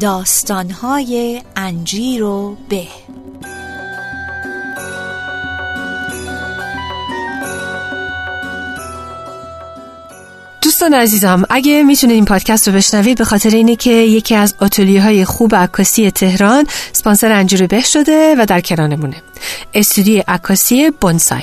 داستانهای انجیر و به. دوستان عزیزم اگه می‌تونید این پادکست رو بشنوید به خاطر اینه که یکی از آتلیه های خوب عکاسی تهران سپانسر انجیر به شده و در کنارمونه. استودیو عکاسی بونسای.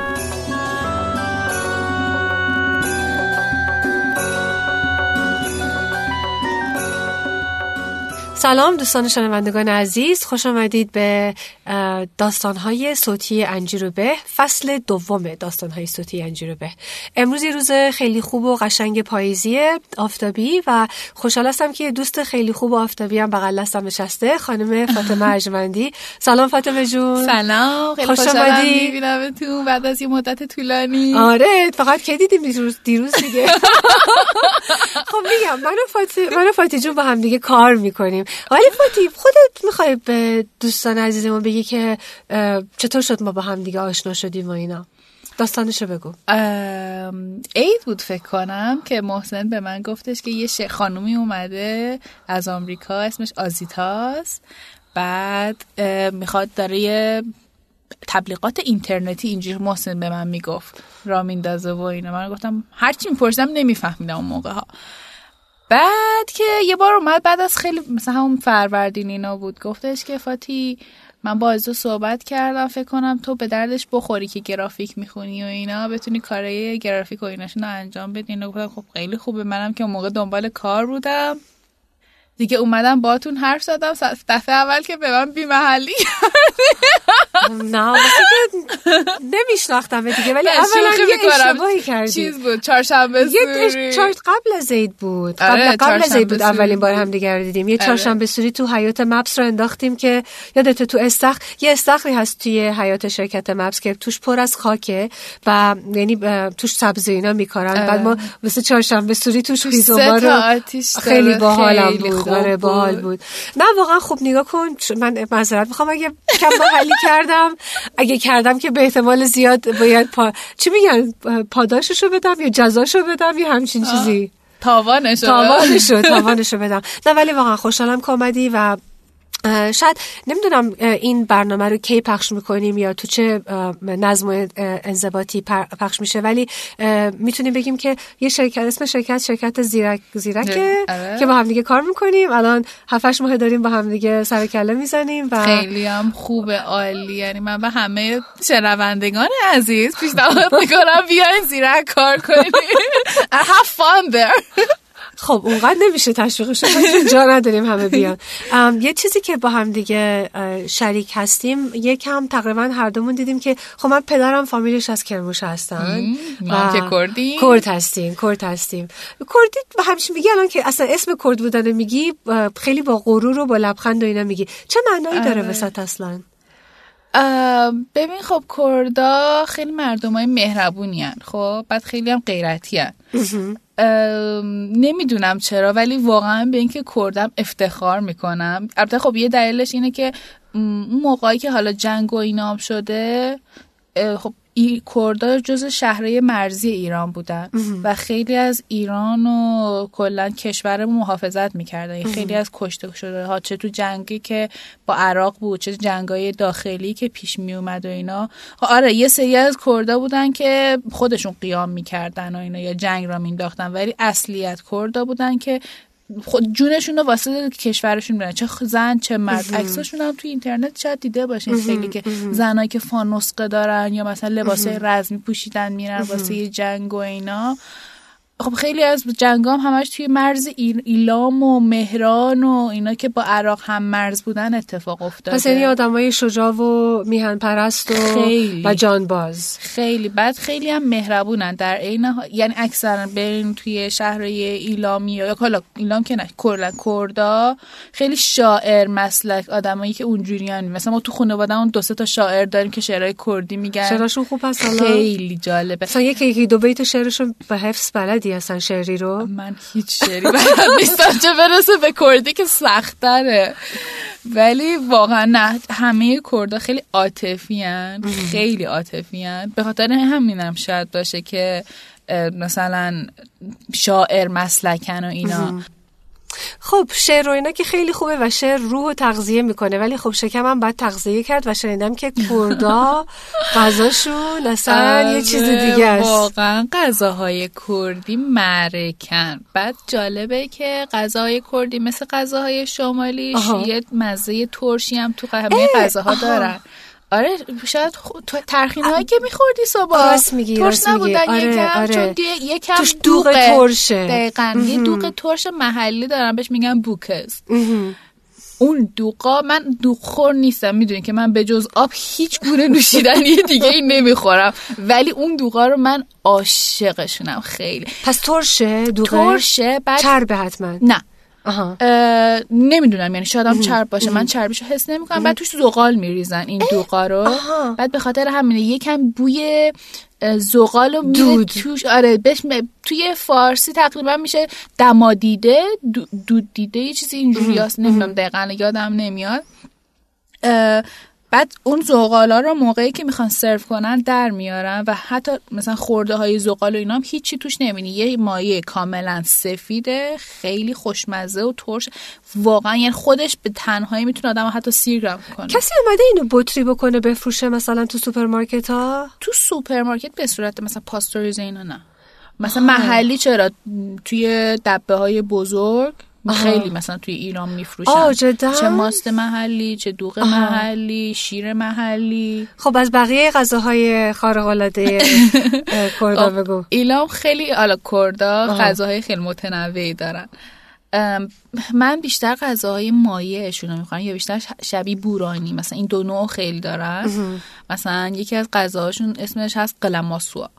سلام دوستان شنوندگان عزیز خوش آمدید به داستانهای صوتی انجیروبه. فصل دوم داستانهای صوتی انجیروبه. امروز یه روز خیلی خوب و قشنگ پاییزی آفتابی و خوشحال هستم که دوست خیلی خوب و آفتابی هم بغل دستم نشسته خانم فاطمه ارجمندی سلام فاطمه جون. سلام خیلی خوش آمدی. تو بعد از یه مدت طولانی. آره فقط کی دیدیم دیروز دیروز دیگه؟ خب میگم من و فاطمه جون با هم دیگه کار می‌کنیم. ولی فاتی خودت می‌خوای به دوستان عزیزمون بگی که چطور شد ما با هم دیگه آشنا شدیم و اینا؟ داستانشو بگو. عید بود فکر کنم که محسن به من گفتش که یه خانومی اومده از آمریکا اسمش آزیتاست بعد می‌خواد داره یه تبلیغات اینترنتی اینجور محسن به من می‌گفت را میندازه و اینا. من گفتم هرچی می‌پرسم نمیفهمیدم اون موقع ها. بعد که یه بار اومد بعد از خیلی مثلا همون فروردین اینا بود گفتش که فاتی من با ازو صحبت کردم فکر کنم تو به دردش بخوری که گرافیک می‌خونی و اینا بتونی کارای گرافیک و ایناشون انجام بدی. اینا گفتم خب خیلی خوبه منم که اون موقع دنبال کار بودم. دیگه اومدم باتون حرف زدم. دفعه اول که به من بی محلی نه نمیشناختم دیگه ولی اولا یه اشتباهی کردی. چیز بود؟ چهارشنبه سوری. قبل از عید بود. قبل, آره، قبل از عید بود اولین بار هم دیگه دیدیم. یه آره. چهارشنبه سوری تو حیات مپس رو انداختیم که یادت تو استخ یه استخری هست توی حیات شرکت مپس که توش پر از خاکه و یعنی توش سبزی اینا میکارن. بعد ما مثل چهارشنبه سوری توش خیزوما رو خیلی باحالم بود. آره باحال بود. نه واقعا خوب نگاه کن. من معذرت می‌خوام. اگه کم محلی کردم اگه کردم که به احتمال زیاد باید پا... چی میگن؟ پاداششو بدم یا جزاشو بدم یا همچین چیزی؟ تاوانشو. تاوانشو تاوانشو بدم. نه ولی واقعا خوشحالم کامدی و شاید نمی‌دونم این برنامه رو کی پخش می‌کنیم یا تو چه نظم انضباطی پخش میشه. ولی می‌تونیم بگیم که یه شرکت اسم شرکت شرکت زیرک زیرکه آره. که با هم دیگه کار می‌کنیم. الان هفتش ماه داریم با هم دیگه سر کله می‌زنیم و خیلی هم خوبه عالی. یعنی من به همه شنوندگان عزیز پیشنهاد می‌کنم بیاین زیرک کار کنیم. Have fun there. خب اونقدر نمیشه تشویقش جا نداریم همه بیان. یه چیزی که با هم دیگه شریک هستیم یکم تقریبا هر دومون دیدیم که خب من پدرم فامیلش از کرموش هستن. ما که کردیم. کرد هستیم کرد هستیم. کردی همیشه میگی الان که اصلا اسم کرد بودن میگی خیلی با غرور و با لبخند و اینا میگی. چه معنایی داره آره. وسط اصلا؟ ببین خب کردا خیلی مردم های مهربونی هن. خب بعد خیلی هم غیرتی هن. نمی‌دونم چرا ولی واقعا به اینکه کردم افتخار می‌کنم البته خب یه دلیلش اینه که اون موقعی که حالا جنگ و اینام شده خب ای کردا جز شهرهای مرزی ایران بودن. و خیلی از ایران و کلا کشور محافظت می‌کردن. خیلی از کشته شده ها چه تو جنگی که با عراق بود چه جنگای داخلی که پیش می اومد و اینا. خب آره یه سری از کردا بودن که خودشون قیام می‌کردن و اینا یا جنگ را مینداختن ولی اصلیت کردا بودن که جونشون رو واسه کشورشون میرن چه زن چه مرد. عکساشون هم توی اینترنت شاید دیده باشین. خیلی که زنایی که فانوسقه دارن یا مثلا لباسای رزمی پوشیدن میرن واسه جنگ و اینا. خب خیلی از جنگام همش توی مرز ایلام و مهران و اینا که با عراق هم مرز بودن اتفاق افتاده. پس یعنی آدمای شجاع و میهن پرست و خیلی. و جانباز. خیلی. بعد خیلی هم مهربونن. در عین حال- یعنی اکثرا برین توی شهرهای ایلامی یا حالا ایلام که نه کلا کردا خیلی شاعر مسلک آدمایی که اونجوریان مثلا ما تو خانوادهمون دو سه تا شاعر داریم که شعرهای کردی میگن. شعرشون خوب هست خیلی جالبه. مثلا یکی یکی دو بیت شعرشون به حفظ بلدی هستن شعری رو؟ من هیچ شعری بلد نیستم چه برسه به کردی که سختره ولی واقعا نه همه کردا خیلی عاطفی خیلی عاطفی به خاطر همینم شاید باشه که مثلا شاعر مسلکن و اینا. خب شعر و اینا که خیلی خوبه و شعر روح و تغذیه می‌کنه ولی خب شکمم باید تغذیه کرد و شنیدم که کردا غذاشون اصلا یه چیز دیگه است واقعا غذاهای کردی مرکن بعد جالبه که غذاهای کردی مثل غذاهای شمالی. یه مزه ترشی هم تو همه غذاها. دارن آره شاید خ... تو ترخین هایی که میخوردی صبح راست میگی، ترش. نبودن آره، یکم آره. چون دی- یکم توش دوغ. ترشه. دقیقا یه. دوغ ترش محلی دارن بهش میگن بوکز. اون دوغا من دوغخور نیستم می‌دونی که من به جز آب هیچ گونه نوشیدنی دیگه ای نمی‌خورم ولی اون دوغا رو من عاشقشونم خیلی پس ترشه دوغه ترشه بعد چربه حتما نه نمی‌دونم یعنی شاید هم چرب باشه. من چربیشو حس نمی‌کنم. بعد توش زغال میریزن این دوغا رو. بعد به خاطر همینه یکم بوی زغال رو میره. توش. آره بهش م- توی فارسی تقریبا میشه دمادیده دو- دود دیده یه چیزی اینجوری هست. نمی‌دونم دقیقا یادم نمیاد. بعد اون زغالا رو موقعی که می‌خوان سرو کنن در میارن و حتی مثلا خرده های زغال و اینا هم هیچی توش نمی‌بینی یه مایه کاملا سفیده خیلی خوشمزه و ترش. واقعا یعنی خودش به تنهایی می‌تونه آدم حتی سرگرم کنه. کسی اومده اینو بطری بکنه بفروشه مثلا تو سوپرمارکت ها تو سوپرمارکت به صورت مثلا پاستوریزه اینا نه. مثلا محلی چرا؟ توی دبه های بزرگ؟ خیلی مثلا توی ایران میفروشن؟ چه ماست محلی چه دوغ محلی شیر محلی. خب از بقیه غذاهای خارق العاده کردا خب، بگو. ایلام خیلی حالا کردا. غذاهای خیلی متنوعی دارن. من بیشتر غذاهای مایعشون رو می‌خوام یا بیشتر ش- شبیه بورانی. مثلا این دو نوع خیلی دارن. مثلا یکی از غذاهاشون اسمش هست قلماسوا.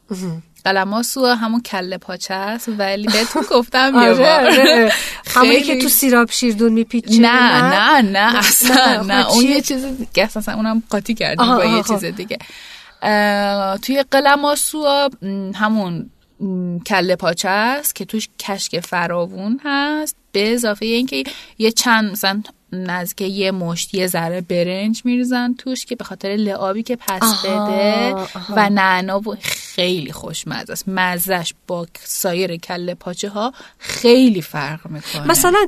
قلماسوا همون کله پاچه است ولی بهتون گفتم یه آره آره همونی که تو سیراب شیردون میپیچه نه نه نه اصلا نه، نه خب اون؟ یه چیز دیگه. اصلا اونم قاطی کردیم با یه خب. چیز دیگه اه، توی قلماسوا م، همون کله پاچه است که توش کشک فراوون هست به اضافه اینکه یه چند مثلا نزدیک یه مشت یه ذره برنج میریزن توش که به خاطر لعابی که پس آها، بده آها. و نعنا و خیلی خوشمزه است مزش با سایر کله پاچه ها خیلی فرق می‌کنه مثلا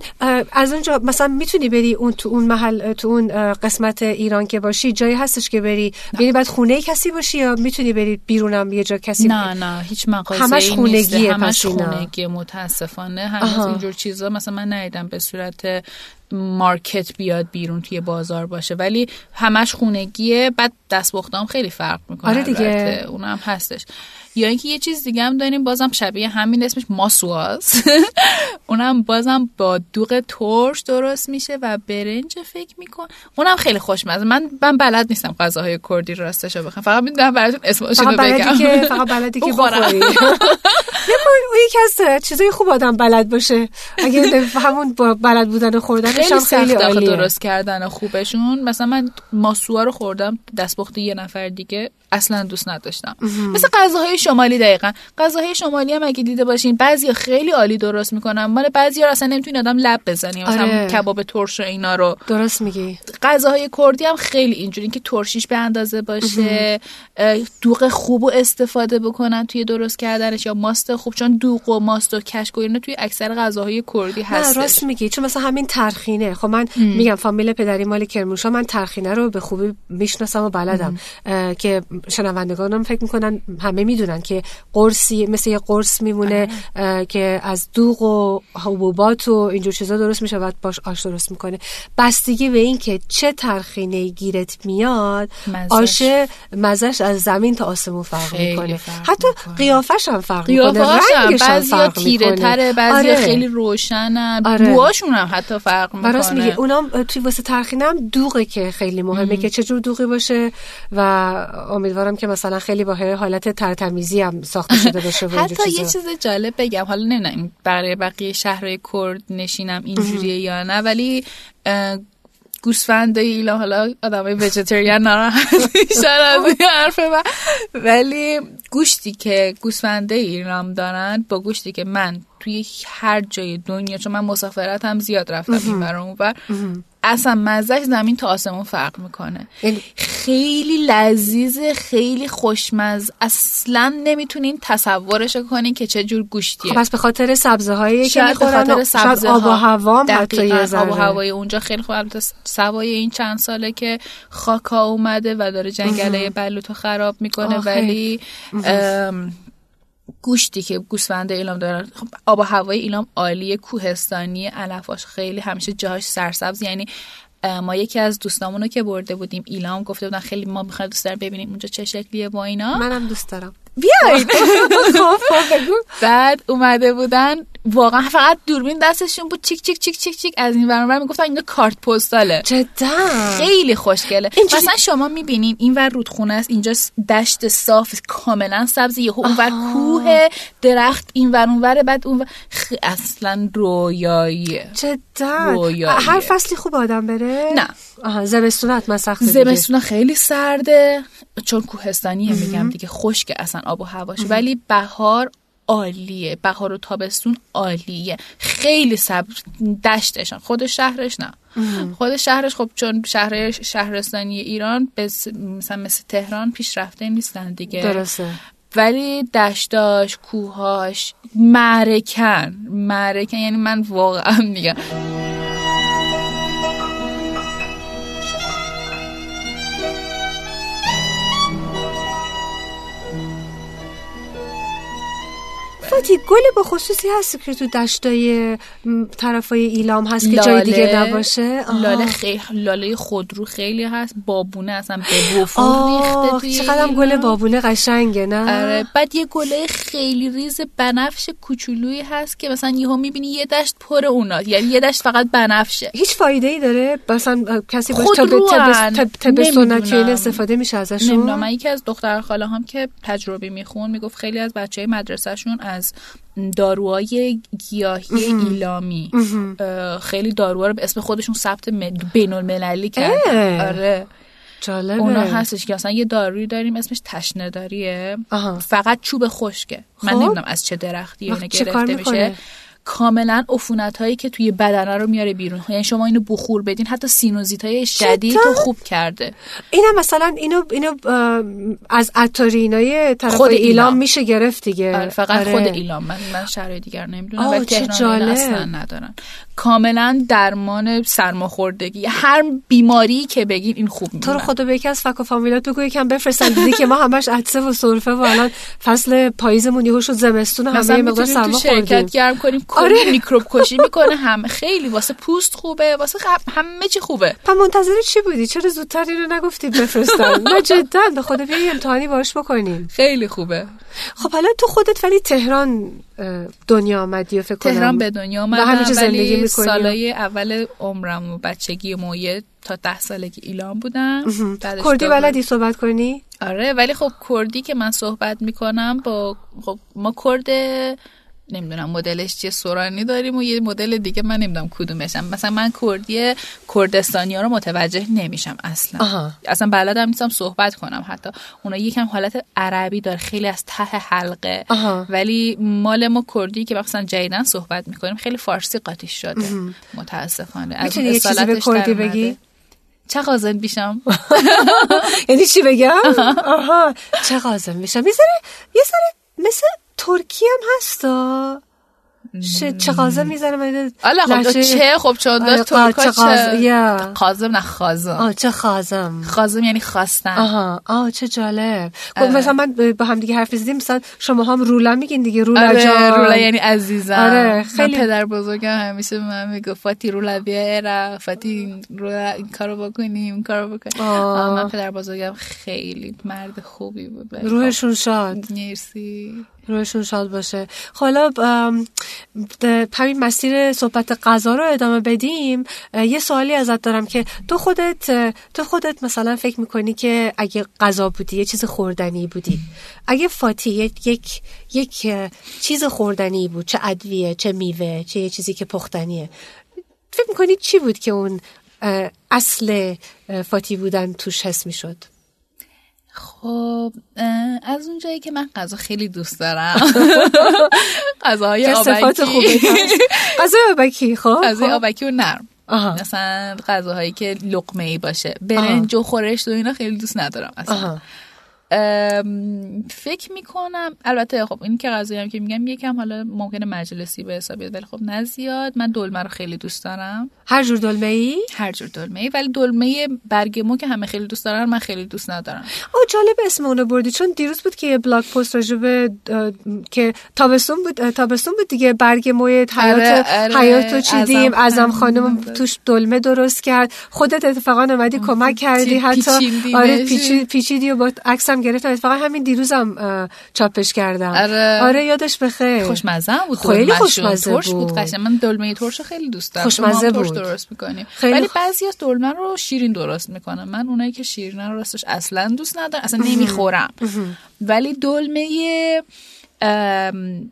از اونجا مثلا می‌تونی بری اون تو اون محل تو اون قسمت ایران که باشی جایی هستش که بری یعنی بعد خونه کسی باشی یا می‌تونی بری بیرونم یه جا کسی نه نه هیچ مغازه همش خونگیه همش پس اینا. خونگی متاسفانه هنوز آها. اینجور چیزا مثلا من ندیدم به صورت مارکت بیاد بیرون توی بازار باشه ولی همش خونگیه بعد دستپختام خیلی فرق می‌کنه آره دیگه. اونم هستش یا اینکه یه چیز دیگه هم داریم بازم شبیه همین اسمش ماسواز اونم بازم با دوغ ترش درست میشه و برنج فکر میکن. اونم خیلی خوشمزه. من من بلد نیستم غذاهای کردی راستش رو بخوام فقط می‌دونم براتون فقط رو بگم. که فقط بلدی که. بخوری. اون یکی از چیزای خوب آدم بلد باشه. اگه همون با بلد بودن خوردنش خیلی هم خیلی عالیه. درست کردن خوبشون. مثلا من ماسوا رو خوردم دستپخت یه نفر دیگه اصلا دوست نداشتم. مثل غذاهای شمالی دقیقا. غذاهای شمالی هم اگه دیده باشین بعضیا خیلی عالی درست می‌کنن مال بعضیا اصلا نمی‌تونی آدم لب بزنی. مثلا آره. کباب ترش و اینا رو. درست میگی. غذاهای کردی هم خیلی اینجوری که ترشیش به اندازه باشه دوغ خوب رو استفاده بکنن توی درست کردنش یا ماست خوب چون دوغ و ماست و کشک و اینا توی اکثر غذاهای کردی نه هستش. راست میگی. چون مثلا همین ترخینه. خب من میگم فامیل پدری مال کرمانشاه من ترخینه رو به خوبی می‌شناسم و بلدم. که شنوندگانم فکر می‌کنن همه می‌دونن که قرصی مثل یه قرص میمونه اه، که از دوغ و حبوبات و اینجور چیزا درست میشه بعد باش آش درست می‌کنه بستگی به این که چه ترخینه گیرت میاد. آش مزش از زمین تا آسمون فرق می‌کنه فرق حتی می‌کنه. قیافش هم فرق می‌کنه رنگش هم بعضی فرق تیره می‌کنه تره بعضی آره. خیلی روشنن آره. بوهاشون هم حتی فرق می‌کنه براست میگه اونام توی واسه ترخینه هم دوغه که خیلی مهمه که چجور دوغی باشه و امیدوارم که مثلا خیلی با حالت ترتمیزی هم ساخته شده باشه حتی یه. چیز جالب بگم حالا نمی‌دونم برای بقیه شهرهای کرد نشینم اینجوریه یا نه ولی گوسفند ایلام حالا آدمای وجتریان ناراحت میشن از این حرف من. ولی گوشتی که گوسفنده ایران دارن با گوشتی که من توی هر جای دنیا چون من مسافرت هم زیاد رفتم این و اصلا مزهش زمین تا آسمون فرق می‌کنه یعنی- خیلی لذیذ خیلی خوشمز اصلا نمی‌تونین تصورش کنین که چه جور گوشتیه خب پس به خاطر سبزه هایی که می‌خورن خاطر سبزه آب و. هوا. آب و هوای اونجا خیلی خوب البته سوای این چند ساله که خاکا اومده و داره جنگله بلوطو خراب می‌کنه. ولی ام، گوشتی که گوسفند ایلام دارن خب آب و هوای ایلام عالیه کوهستانی علفاش خیلی همیشه جاهاش سرسبز. یعنی ما یکی از دوستامونو که برده بودیم ایلام گفته بودن خیلی ما می‌خوایم دوست داریم ببینیم اونجا چه شکلیه با اینا. منم دوست دارم. بیاید خب خب بعد اومده بودن واقعا فقط دوربین دستشون بود. چیک چیک چیک چیک چیک. از این ور اون ور می‌گفتن اینا کارت پستاله. جدا؟ خیلی خوشگله. اینجوری- مثلا شما می‌بینین این ور رودخونه است اینجا دشت صاف کاملا سبز یهو اون ور کوه درخت این ور اون ور بعد اون ور خ... اصلا رویاییه جدا. رویاییه. هر فصلی خوب آدم بره؟ نه. آها زمستون حتما سخته. زمستون خیلی سرده. چون کوهستانیه میگم دیگه خشکه اصلا آب و هواش ولی بهار عالیه. بهار و تابستون عالیه. خیلی صبر. دشتشان. خود شهرش نه. خود شهرش خب چون شهر شهرستانی ایران بس- مثلا مثل تهران پیشرفته نیستن دیگه. درسته. ولی دشتاش کوهاش معرکن. معرکن. یعنی من واقعا میگم. فاتی گل با خصوصی هست که تو دشتای طرفای ایلام هست که جای دیگه نباشه. لاله خیلی لاله خودرو خیلی هست. بابونه اصلا به وفور آه ریخته اینا. گل بابونه قشنگه نه؟ آره بعد یه گله خیلی ریز بنفش کوچولویی هست که مثلا یهو می‌بینی یه دشت پر اونا. یعنی یه دشت فقط بنفشه. هیچ فایده ای داره؟ مثلا کسی باش تب. تب. سنتی استفاده میشه ازشون؟ نمی‌دونم. یکی از دختر خاله هم که تجربه میخون می‌گفت خیلی از بچه مدرسهشون از داروهای گیاهی ایلامی. خیلی داروها رو به اسم خودشون ثبت بین المللی کردن. آره. جالبه. اونا هستش که مثلا یه دارویی داریم اسمش تشنه داریه آها. فقط چوب خشکه. من خب. نمی‌دونم از چه درختی کار گرفته؟ میشه. کاملا عفونت هایی که توی بدنه رو میاره بیرون. یعنی شما اینو بخور بدین. حتی سینوزیت های شدید؟ رو خوب کرده. اینم مثلا اینو اینو از عطارینای طرف خود ایلام ایلام. میشه گرفت دیگه. آره، فقط آره. خود ایلام. من من شهرهای دیگر نمی‌دونم ولی چه تهران. اصلا ندارن. کاملا درمان سرماخوردگی. هر بیماری که بگین این خوب تو رو میمونه خدا به یکی از فک و فامیلات بگو یکم بفرستن. دیدی که ما همش عدسه و سرفه و الان فصل پاییزمون یهو شد زمستون همه مقدار سرما خوردیم. گرم کنیم. کلی آره. میکروب کشی می‌کنه همه خیلی واسه پوست خوبه واسه همه چی خوبه. پس منتظر چی بودی؟ چرا زودتر اینو نگفتی بفرستن نه جدا به بیا یه امتحانی باش بکنیم. خیلی خوبه. خب حالا تو خودت ولی تهران دنیا آمدی و فکر کنم تهران به دنیا همینجا زندگی ولی می‌کنی. سالای اول عمرم و بچگی و یه تا ده سالگی ایلان بودم. کردی بلدی صحبت کنی؟ آره ولی خب کردی که من صحبت می‌کنم با خب ما کرد نمی‌دونم مدلش چیه سورانی داریم و یه مدل دیگه من نمی‌دونم کدومشم. مثلا من کردی کردستانی ها رو متوجه نمیشم اصلا. آها. اصلا بلدم نیستم صحبت کنم حتی. اونا یکم حالت عربی داره خیلی از ته حلقه. آها. ولی مال ما کردی که مثلا جدیدن صحبت می‌کنیم خیلی فارسی قاطی شده. متاسفانه. می‌تونی یه چیزی به کردی. بگی؟ چه قازن بیشم؟ یعنی چی بگم؟ آها. چه قازم میشم یه ذره مثل ترکی هم هستا؟ ش- چه قازم می‌زنه حالا خب چه؟ خب چون آره، داشت ترکا چه قازم چه؟ نه خازم. آه چه خازم خازم یعنی خواستن. آها. آه چه جالب. خب آره. مثلا من با هم دیگه حرف زدیم مثلا شما هم رولا میگین دیگه رولا آره جان. رولا یعنی عزیزم. آره، خیلی- پدر بزرگم همیشه به من می‌گفت فاتی رولا بیا ایرا فاتی رولا این کارو بکنیم این کارو بکنیم آه. آه، من پدر بزرگم خیلی مرد خوبی بود. روحشون شاد. خب، مرسی. روحشون شاد باشه. حالا همین مسیر صحبت غذا رو ادامه بدیم. یه سوالی ازت دارم که تو خودت تو خودت مثلا فکر می‌کنی که اگه غذا بودی یه چیز خوردنی بودی. اگه فاتی یک یک, چیز خوردنی بود چه ادویه چه میوه چه یه چیزی که پختنیه. فکر می‌کنی چی بود که اون اصل فاتی بودن توش حس می‌شد؟ خب از اونجایی که من غذا خیلی دوست دارم غذاهای آبکی خوبی هست. غذای آبکی خب غذای خب. آبکی و نرم آها. مثلا غذاهایی که لقمه ای باشه برنج و خورشت و اینا خیلی دوست ندارم اصلا آها. فکر می‌کنم البته خب این که غذایی هم که میگم یکم حالا ممکنه مجلسی به حساب بیاد ولی خب نه زیاد من دلمه رو خیلی دوست دارم هر جور دلمه ای هر جور دلمه ای ولی دلمه برگمو که همه خیلی دوست دارن من خیلی دوست ندارم او جالب اسم اونو بردی چون دیروز بود که یه بلاگ پست راجع به اه، که تابستون بود تابستون بود دیگه برگ موی حیات آره، آره. حیات رو چیدیم ازم خانم. توش دلمه درست کرد خودت اتفاقا اومدی کمک کردی حتی. آره پیچی پیچیدی و با عکسم گرفتم. اتفاقا همین دیروزم چاپش کردم. آره. آره یادش بخیر خوشمزه هم بود. خیلی. خوشمزه ترش بود. بود. قشنگ من دلمه ترش خیلی دوست دارم. خوشمزه هم ترش بود. درست می‌کنیم خیلی ولی خ- بعضی از دلمه رو شیرین درست می‌کنم. من اونایی که شیرین رو راستش اصلا دوست ندارم. اصلا نمی‌خورم. ولی دلمه ام،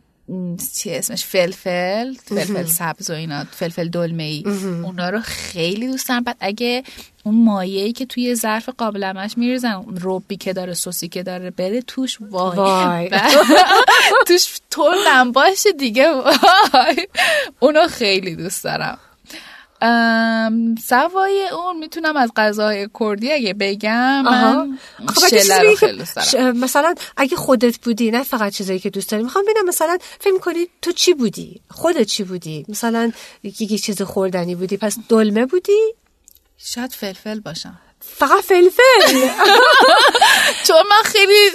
چی اسمش؟ فلفل فلفل سبز و اینا فلفل دلمه ای. اونا رو خیلی دوست دارم. بعد اگه اون مایه‌ای که توی ظرف قابلمش میریزن اون ربی که داره سوسی که داره بره توش وای, وای. توش تندم باشه دیگه وای. اونو خیلی دوست دارم. سوای اون می‌تونم از غذاهای کردی اگه بگم. من خب خیلی دوست دارم. ش- مثلا اگه خودت بودی نه فقط چیزایی که دوست داری می‌خوام ببینم مثلا فکر کنی تو چی بودی؟ خودت چی بودی؟ مثلا یکی چیز خوردنی بودی پس دلمه بودی؟ شاید فلفل باشم. فقط فلفل؟ چون من خیلی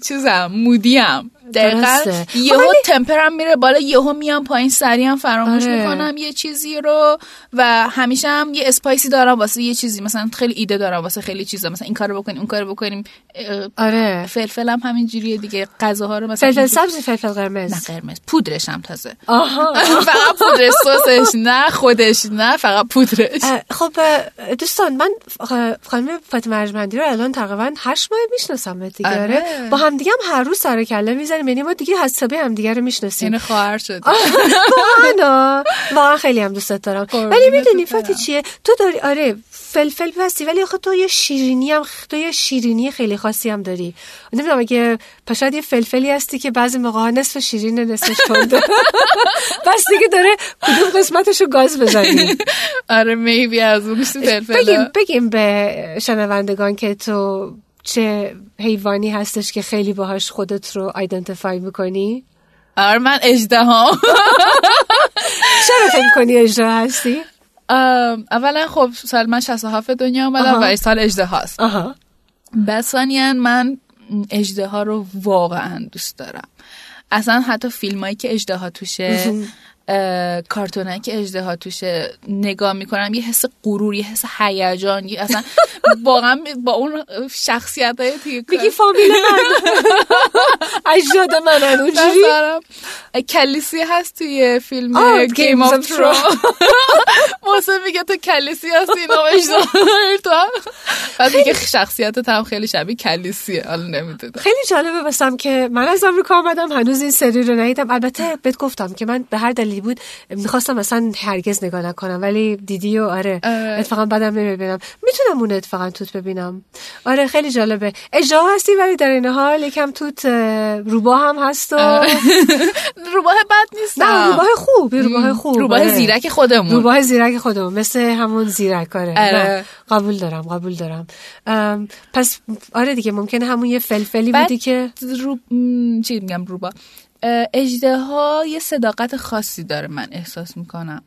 چیزم مودیم. دقیقا. یهو ولی- temper م میره بالا یهو میام پایین سریع هم فراموش آره. می‌کنم یه چیزی رو و همیشه هم یه spicy ای دارم واسه یه چیزی. مثلا خیلی ایده دارم واسه خیلی چیزا. مثلا این کارو بکنیم اون کارو بکنیم. آره. فلفل هم همین جوریه دیگه. غذاها رو مثلا فلفل سبز فلفل نه قرمز. قرمز پودرش هم تازه. آها. فقط پودرش سسش. نه خودش. نه فقط پودرش. خب دوستان من خانم فاطمه ارجمندی رو الان تقریبا هشت ماه می‌شناسم دیگه. آره. آره. با هم دیگه هم هر روز سر کله می‌زنیم یعنی ما دیگه حسابی هم دیگه رو می‌شناسیم. یعنی خواهر شد. واقعا واقعا خیلی هم دوستت دارم. ولی می‌دونی. فاتی چیه؟ تو داری آره فلفل هستی ولی آخه تو یه شیرینی هم تو یه شیرینی خیلی خاصی هم داری. نمی‌دونم اگه پس شاید یه فلفلی هستی که بعضی موقع نصف شیرین نصفش تنده بس دیگه داره کدوم قسمتشو گاز بزنی؟ آره میبی از اون فلفل بگیم بگیم به شنوندگان که تو چه حیوانی هستش که خیلی باهاش خودت رو ایدنتیفای می‌کنی؟ آره من اجده ها چرا فکر کنی اجرا هستی؟ اولا خب سال من 67 دنیا آمدم. و این سال اجده هاست ثانیاً من اجده ها رو واقعا دوست دارم. اصلا حتی فیلم هایی که اجده ها توشه کارتون که اجده توشه نگاه می‌کنم یه حس غرور یه حس هیجان یه اصلا واقعا با اون شخصیت های توی میگی فامیل من. اجداد من اونجوری؟ کلیسی هست توی فیلم گیم آف ترون واسه میگه تو کلیسی هستی اینا اجدا تو بعد میگه شخصیتت هم خیلی شبیه کلیسیه حالا نمی‌دونم. خیلی جالبه بسم که من از آمریکا آمدم هنوز این سری رو ندیدم. البته بهت گفتم که من به هر دلیلی بود می‌خواستم مثلا هرگز نگاه نکنم ولی دیدی و آره. اتفاقا بعدم نمی‌بینم. می‌تونم اون اتفاقا توت ببینم. آره خیلی جالبه. اجرا هستی ولی در این حال یکم توت اه، روباه هم هست و روباه بد نیست نه روباه خوب روباه خوب روباه آره. زیرک خودمون. روباه زیرک خودمون مثل همون زیرک آره. آره. قبول دارم قبول دارم. پس آره دیگه ممکنه همون یه فلفلی بودی که رو... چی میگم روبا اجده ها یه صداقت خاصی داره من احساس می‌کنم.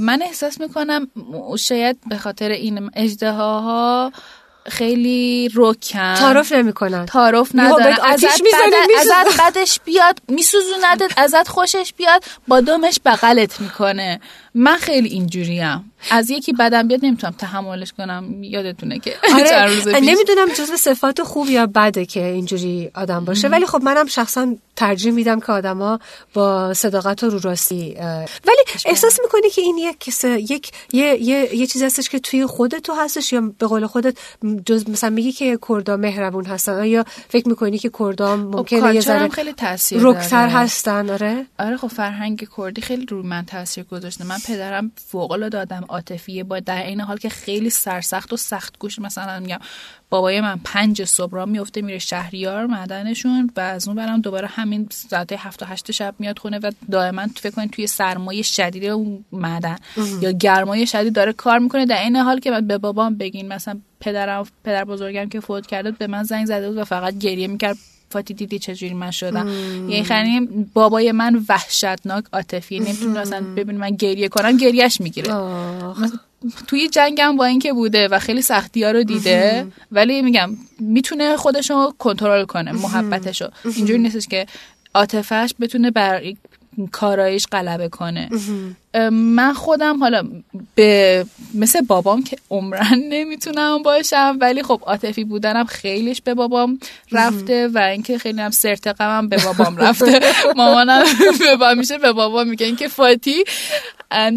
من احساس می‌کنم شاید به خاطر این اجده ها خیلی روکن تعارف نمی‌کنن. تعارف ندارن. ازت, ازت بدش بیاد میسوزوندت ازت خوشش بیاد با دمش بغلت می‌کنه. من خیلی اینجوریم. از یکی بدم بیاد نمی‌تونم تحملش کنم. یادتونه که آره نمی‌دونم جزو صفات خوب یا بده که اینجوری آدم باشه. ولی خب منم شخصا ترجیح میدم که آدما با صداقت و رو راستی ولی احساس می‌کنی که این یک یک یه یه یه چیز هستش که توی خودت تو هستش یا به قول خودت جز مثلا میگی که کردا مهربون هستن؟ یا فکر می‌کنی که کردا خب، ممکنه یه ذره خیلی تاثیر رکتر هستن؟ آره. آره خب فرهنگ کردی خیلی رو من تاثیر گذاشته. من پدرم فوق العاده آدم عاطفیه با در این حال که خیلی سرسخت و سخت گوش مثلا میگم بابای من پنج صبح را میفته میره شهریار معدنشون و از اون برم دوباره همین ساعت هفت و هشت شب میاد خونه و دائما فکر کنید توی سرمایه شدید اون معدن یا گرمای شدید داره کار می‌کنه. در این حال که به بابام بگین مثلا پدرم پدر بزرگم که فوت کرده به من زنگ زده بود و فقط گریه می‌کرد. فاتی دیدی چجوری من شدم؟ یعنی خیلی بابای من وحشتناک عاطفی نمی‌تونه اصلا ببین من گریه کنم گریهش می‌گیره. توی جنگم با اینکه بوده و خیلی سختی ها رو دیده ولی میگم می‌تونه خودش رو کنترل کنه محبتشو. اینجوری نیستش که عاطفهش بتونه بر کارایش غلبه کنه. من خودم حالا به مثل بابام که عمرن نمی‌تونم باشم ولی خب عاطفی بودنم خیلیش به بابام رفته و اینکه خیلی هم سرتقمم به بابام رفته. مامانم به بابا میشه به بابا میگه اینکه فاتی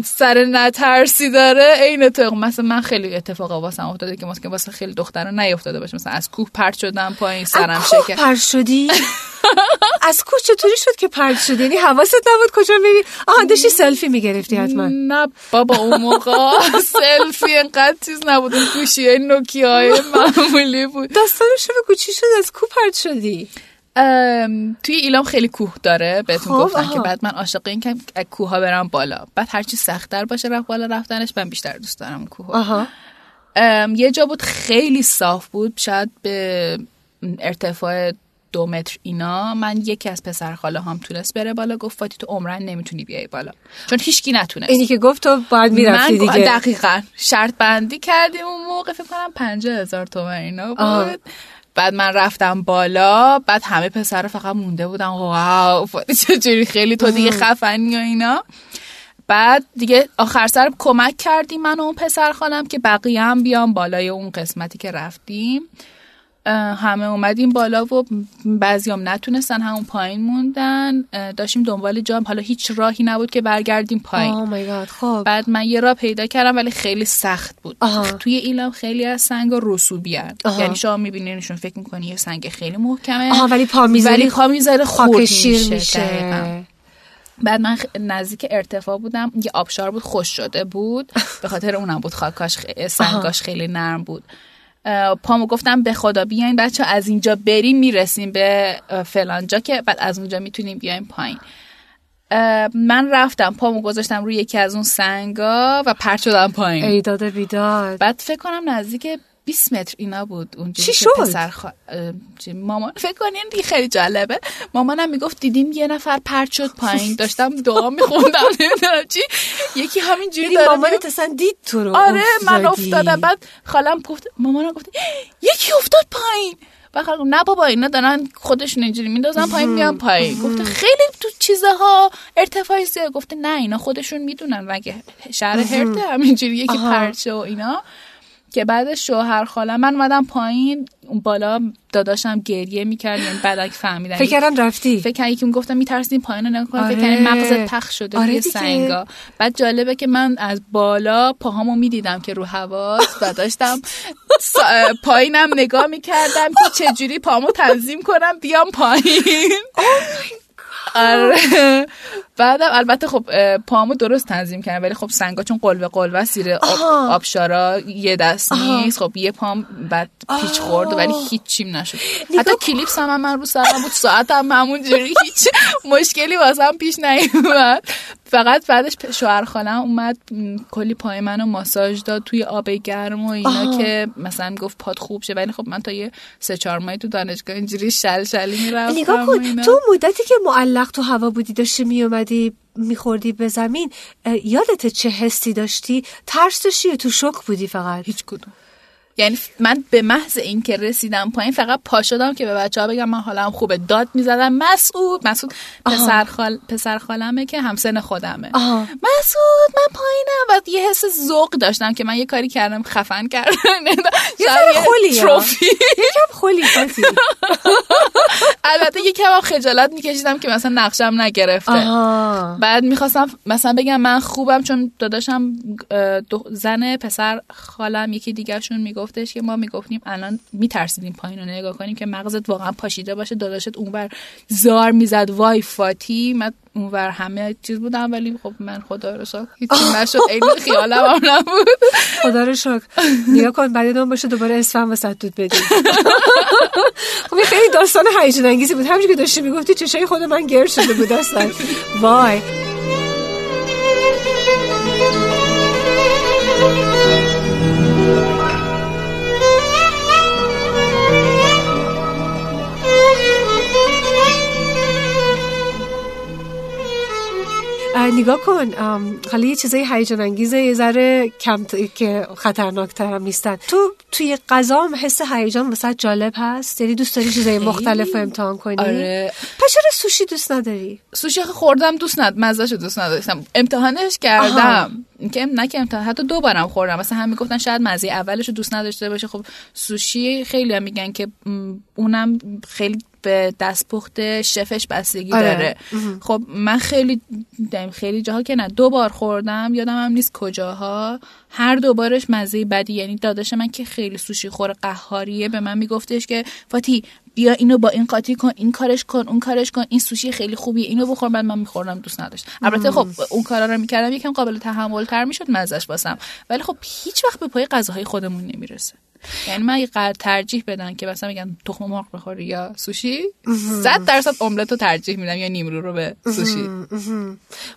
سر نترسی داره. عین تو. مثلا من خیلی اتفاقا واسم افتاده که مثلا واسه خیلی دخترا نیافتاده باشه. مثلا از کوه پرت شدم پایین سرم شکه پرت شدی؟ از کوه چطوری شد که پرت شدی یعنی حواست نبود کجا میری؟ آها داشتی سلفی می‌گرفتی. حتما. نه بابا اون موقع سلفی انقدر چیز نبود اون گوشی نوکیا های معمولی بود. داستانش به چی شد؟ از کوه پرت شدی؟ توی ایلام خیلی کوه داره بهتون خب گفتن که بعد من عاشق این که کوه ها برم بالا. بعد هرچی سختتر باشه رفت بالا رفتنش من بیشتر دوست دارم کوه یه جا بود خیلی صاف بود شاید به ارتفاع دو متر اینا من یکی از پسر خاله هم تونست بره بالا. گفت فاتی تو عمرن نمی‌تونی بیای بالا. چون هیچکی نتونست. اینی که گفت تو باید می‌رفتی دیگه. دقیقا شرط بندی کردیم اون موقع فکر کنم پنجه هزار تومن اینا بود. بعد من رفتم بالا بعد همه پسر فقط مونده بودن واو چجوری؟ خیلی تو دیگه خفنی و اینا. بعد دیگه آخر سر کمک کردیم من و اون پسر خالم که بقیه هم بیام بالای اون قسمتی که رفتیم. همه اومدیم بالا و بعضیام نتونستن همون پایین موندن. داشتیم دنبال جام. حالا هیچ راهی نبود که برگردیم پایین. Oh خب. بعد من یه راه پیدا کردم ولی خیلی سخت بود. آه. توی ایلام خیلی از سنگ رسوبی یعنی شما میبینینشون فکر می‌کنی یه سنگ خیلی محکمه. آها ولی پا می‌ذاری ولی پا می‌ذاره خورد میشه, میشه. بعد من نزدیک ارتفاع بودم. یه آبشار بود خوش شده بود. به خاطر اونم بود خاکاش سنگاش خیلی نرم بود. پامو گفتم به خدا بیاین بچه از اینجا بریم می‌رسیم به فلانجا که بعد از اونجا می‌تونیم بیایم پایین. من رفتم پامو گذاشتم روی یکی از اون سنگا و پرت شدم پایین. ایداد بیداد. بعد فکر کنم نزدیک 20 متر اینا بود. اونجا چی شد؟ پسر خوا... مامان فکر کنین دیگه خیلی جالبه. مامانم می‌گفت دیدیم یه نفر پرت شد پایین. داشتم دعا میخوندم. نمی‌دونم چی. یکی همینجوری داره مامانت اصلا دید تو رو آره من افتادم. بعد خالم گفت مامانم گفت یکی افتاد پایین. و نه بابا اینا دارن خودشون اینجوری میندازن پایین میان پایین. گفته خیلی تو چیزها ارتفاعی زیاد. گفته نه اینا خودشون می‌دونن. مگه شهر هرته همینجوری یکی پرچه و اینا. که بعد شوهر خاله من اومدم پایین اون بالا داداشم گریه می‌کرد یعنی بعد فهمیدن. فکر کردم رفتی. فکر کردم یکی گفتم میترسیم پایین رو نگاه آره. فکر کردم مغزت پخ شده آره سنگا. بعد جالبه که من از بالا پاهامو می‌دیدم که رو هواست و داشتم پایینم نگاه می‌کردم که چجوری پامو تنظیم کنم بیام پایین. Oh آره. بعدم البته خب پامو درست تنظیم کردم ولی خب سنگا چون قلوه قلوه است، زیر آب آها. آبشارا یه دست. نیست خب یه پام بعد پیچ خورد ولی هیچیم نشد نگاه حتی کلیپس هم من رو سرم بود ساعتم همون جوری هیچ مشکلی واسم پیش نیومد فقط بعدش شوهر خالم اومد کلی پای منو ماساژ داد توی آب گرم و اینا آها. که مثلا گفت پاد خوب شه ولی خب من تا یه سه چهار ماهی تو دانشگاه اینجوری شلشلی می‌رفتم نگاه کن تو مدتی که معلق تو هوا بودی داشتی میومدی میخوردی به زمین یادت چه حسی داشتی؟ ترس داشتی تو شک بودی فقط؟ هیچ کدوم. یعنی من به محض اینکه رسیدم پایین فقط پا شدم که به بچه ها بگم من حالم خوبه داد می‌زدم. مسعود مسعود پسر خال پسر خالمه که همسن خودمه. آها. مسعود من پایینم. و یه حس ذوق داشتم که من یه کاری کردم خفن کردم. یه ها. تروفی. یکم خلی فاتی البته یه کم خجالت میکشیدم که مثلا نقشم نگرفته. بعد می‌خواستم مثلا بگم من خوبم چون داداشم زن پسر خالم یکی دیگرشون میگفتش که ما می‌گفتیم الان میترسیدیم پایین رو نگاه کنیم که مغزت واقعا پاشیده باشه داداشت اونور زار می‌زد وای فاتی من اونور همه چیز بودم ولی خب من خدا رو شکر هیچی نشد این خیالم هم نبود. خدا رو شکر. نگاه کن بعد اون باشه دوباره اسفن وسط دود بدیم. خب خیلی داستان هیجان انگیزی بود. همونجوری که داشتی می‌گفتی چشای خود من گر شده بود اصلا. وای. نگاه کن حالا یه چیزای هیجان انگیزه یه ذره کم ت- که خطرناکتر هم نیستن. تو توی غذا هم حس هیجان واسه جالب هست؟ یعنی دوست داری چیزای مختلف رو امتحان کنی؟ آره. پس چرا سوشی دوست نداری؟ سوشی خوردم دوست ند مزهشو دوست نداشتم. امتحانش کردم. که نه که امتحان حتی دو بارم خوردم. مثلا هم می‌گفتن شاید مزه اولش رو دوست نداشته باشه. خب سوشی خیلی هم میگن که اونم خیلی به دستپخت شفش بستگی آره. داره. خب من خیلی دم- خیلی جاها که نه دو بار خوردم یادم هم نیست کجاها. هر دو بارش مزه بدی. یعنی داداش من که خیلی سوشی خور قهاریه به من میگفتش که فاتی بیا اینو با این قاطی کن این کارش کن اون کارش کن. این سوشی خیلی خوبیه اینو بخور. بعد من میخوردم دوست نداشت. البته خب اون کارا رو می‌کردم یکم قابل تحمل تر می‌شد مزش باسم ولی خب هیچ وقت به پای غذاهای خودمون نمی‌رسه. یعنی من قرار ترجیح بدن که مثلا میگن تخم مرغ بخوری یا سوشی صد درصد املت رو ترجیح میدم یا نیمرو رو به سوشی.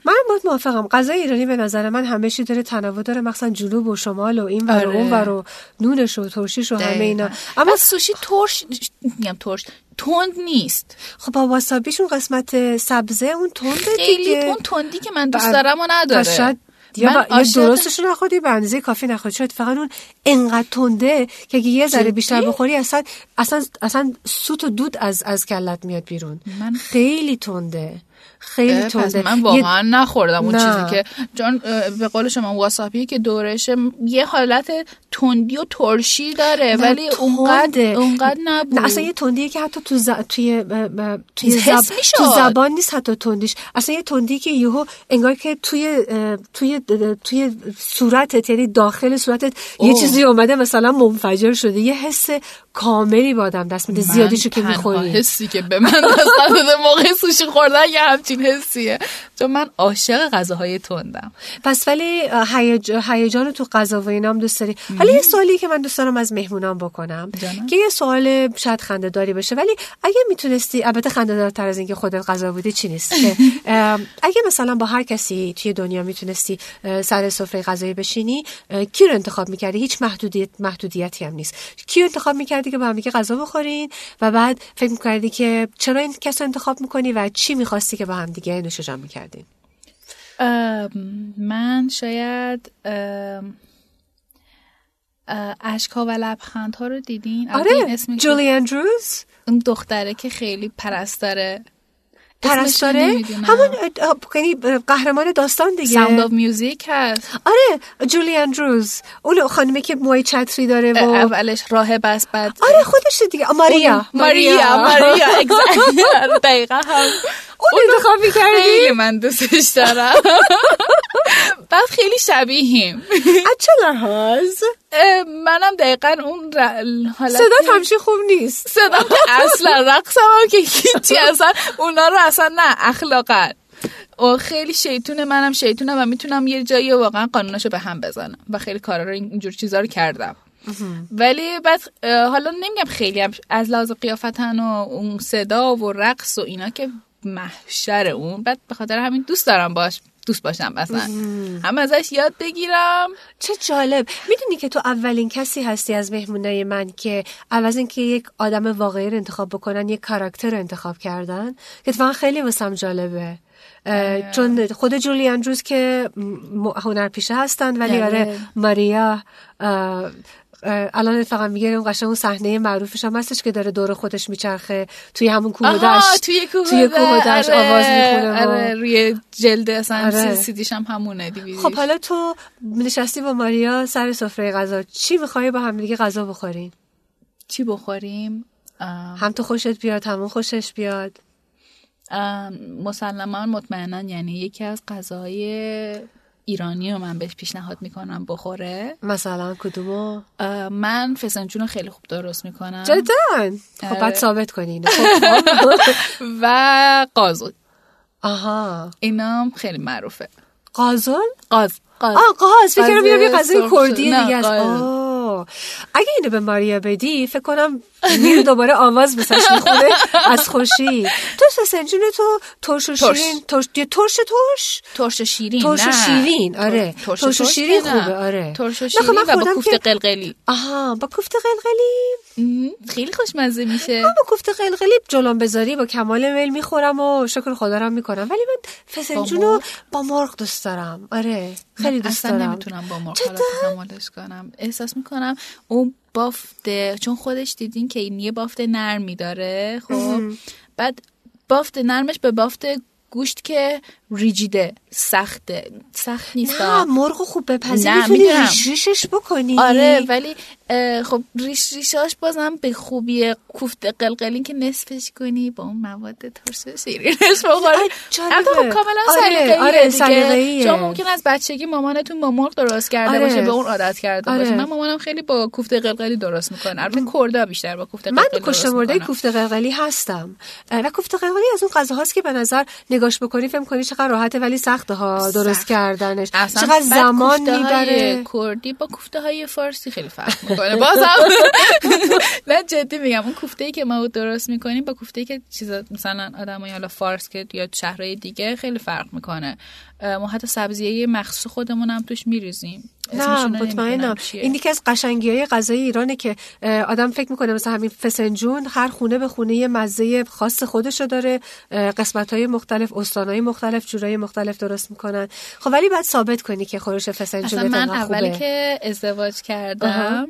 من باید موافقم. غذای ایرانی به نظر من همه چی داره تنوع داره مخصوصا جنوب و شمال و این ور و آره. اون ور و نونش و ترشیش و همه اینا. اما سوشی ترش میگم ترش تند نیست. خب با واسابیش اون قسمت سبزه اون تنده خیلی دیگه. اون تندی که من دوست دارم و نداره. یا. یا درستش رو نخوردی به اندازه کافی نخوردی شاید فقط اون انقدر تنده که اگه یه ذره؟ بیشتر بخوری اصلا اصلا اصلا سوت و دود از از کلت میاد بیرون من- خیلی تنده خیلی تنده من یه- واقعا نخوردم اون نه. چیزی که اه، به قول شما واساپی که دورشه یه حالت تندی و ترشی داره ولی اونقدر. اونقدر نبود نه اصلا یه تندیه که حتی تو ز... توی ب- ب- توی, زب... تو زبان نیست حتی تندیش. اصلا یه تندی که یهو انگار که توی توی توی صورتت یعنی داخل صورتت یه اوه. چیزی اومده مثلا منفجر شده. یه حس کاملی با آدم دست میده. زیادیشو که می‌خوری. حسی که به من دست داده موقع سوشی خوردن یه همچین حسیه. چون من عاشق غذاهای تندم. پس ولی. هیجان تو غذا و اینام دوست داری. حالا یه سوالی که من دوست دارم از مهمونان بکنم. جانم. که یه سوال شاید خنده داری بشه ولی اگه می‌تونستی البته خنده دارتر از اینکه خودت غذا بودی چی نیست. اگه مثلا با هر کسی توی دنیا می‌تونستی سر سفره غذایی بشینی کی رو انتخاب می‌کردی؟ هیچ محدودیت محدودیتی هم نیست. کی رو انتخاب می‌کردی که با هم غذا بخورین؟ و بعد فکر می‌کردی که چرا این کس رو انتخاب می‌کنی و چی می‌خواستی که با هم دیگه نوش جان می‌کردین. من شاید اشکها و لبخندها رو دیدین. این آره جولی اندروز. اون دختره که خیلی پرستاره. پرستاره. همون یعنی قهرمان داستان دیگه. Sound of Music هست. آره جولی اندروز. اون خانمی که موی چتری داره و اولش راهب است بعد آره خودش دیگه. ماریا. ماریا. ماریا. exactly. دقیقا هم اون انتخاب می‌کردی؟ خیلی من دوستش دارم. بعد خیلی شبیهیم. از چه لحاظ؟ منم دقیقا اون حالت صدات همشه خوب نیست. صدام که اصلا رقصم هم که هیچی اصلا اونا رو اصلا نه اخلاقا. و خیلی شیطون منم شیطونم و می‌تونم یه جایی واقعا قانوناشو به هم بزنم و خیلی کارا رو اینجور چیزا رو کردم. ولی بعد حالا نمیگم خیلی هم از لحاظ قیافتن و اون صدا و رقص و اینا که محشر اون. بعد به خاطر همین دوست دارم باش دوست باشم مثلا هم ازش یاد بگیرم. چه جالب. می‌دونی که تو اولین کسی هستی از مهمونای من که عوض اینکه یک آدم واقعی رو انتخاب بکنن یک کاراکتر رو انتخاب کردن؟ که خیلی واسم جالبه. چون خود جولی اندروز که هنرپیشه هستن ولی آره ماریا الان فقط میگه اون قشنگ اون صحنه معروفش هم هستش که داره دور خودش میچرخه توی همون کوه دشت. توی کوه دشت. آره، آواز می‌خونه آره روی جلد اصلا آره. سیدیش هم همونه دیویدیش. خب حالا تو نشستی با ماریا سر سفره غذا چی می‌خوای با هم دیگه غذا بخورین چی بخوریم؟ هم تو خوشت بیاد همون خوشش بیاد. مسلما مطمئنا یعنی یکی از غذاهای ایرانی رو من بهش پیشنهاد می‌کنم بخوره. مثلا کدومو؟ من فسنجون رو خیلی خوب درست می‌کنم. جدا؟ خب. بعد ثابت کنی اینو. خب، و قازل. آها. اینا هم خیلی معروفه. قازل؟ قاز قاز آه قاز. فکر کنم یه غذای کردی دیگه است. اگه اینو به ماریا بدی فکر کنم میره دوباره آواز بسش می‌خونه. از خوشی. تو فسنجون تو ترش و. شیرین. ترش ترش ترش؟ ترش شیرین ترش. شیرین آره. ترش شیرین. خوبه آره. ترش خب شیرین من و با کوفته قلقلی. آها با کوفته قلقلی؟ خیلی خوشمزه میشه. با کوفته قلقلی جلوم بذاری با کمال میل می‌خورم و شکر خدا رو می‌کنم. ولی من فسنجون رو؟ با مرغ دوست دارم. آره خیلی من دوست اصلا دارم. نمی‌تونم با مرغ حالا تحملش کنم. احساس می‌کنم اون بافته چون خودش دیدین که این یه بافت نرمی داره خب؟ بعد بافت نرمش به بافت گوشت که ریجیده سخته. سخت نیست. نه مرغ خوب بپزی می‌تونی ریشش بکنی. آره ولی خب ریش ریشاش بازم به خوبی کوفته قلقلی که نصفش کنی با اون مواد ترش شیرینش بخوری. البته خب کاملا آره، سلیقه‌ایه آره،. سلیقه‌ایه. شما ممکن از بچگی مامانتون با مرغ درست کرده آره. باشه به اون عادت کرده آره. باشه من مامانم خیلی با کوفته قلقلی درست می‌کنه البته کردا بیشتر با کوفته من قلقلی کشته درست مرده کوفته قلقلی هستم و کوفته قلقلی از اون غذاهاست که به نظر نگاش بکنی فکر کنی چقدر راحته ولی سخته ها درست. کردنش چقدر زمان می‌بره کردی با کوفته های فارسی خیلی فرق می‌کنه. بازم. نه جدی میگم اون کوفته ای که ما درست می‌کنیم با کوفته ای که چیزا مثلا آدمای حالا فارس که یا شهرهای دیگه خیلی فرق می‌کنه. ما حتی سبزیه مخصوص خودمون هم توش میریزیم. نه مطمئنم. این یکی از قشنگی های غذای ایرانه که آدم فکر می‌کنه مثلا همین فسنجون هر خونه به خونه یه مزه خاص خودشو داره. قسمت های مختلف استان های مختلف جورای مختلف درست می‌کنن. خب ولی باید ثابت کنی که خورش فسنجون اصلا من. اولی که ازدواج کردم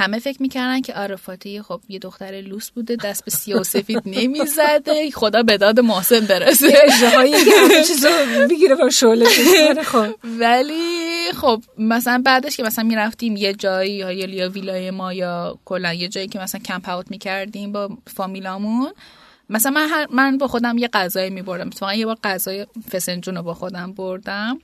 همه فکر می‌کردن که آرفاتی خب یه دختر لوس بوده دست به سیاه و سفید نمی‌زده. خدا به داد محسن برسه. می‌گیره شعله. کشیدن. خب. ولی خب مثلا بعدش که مثلا می‌رفتیم یه جایی یا یا ویلای ما یا کلا یه جایی که مثلا کمپ اوت می‌کردیم با فامیلامون. مثلا من, هر من با خودم یه غذایی میبردم. اتفاقا یه بار غذای فسنجون رو با خودم بردم.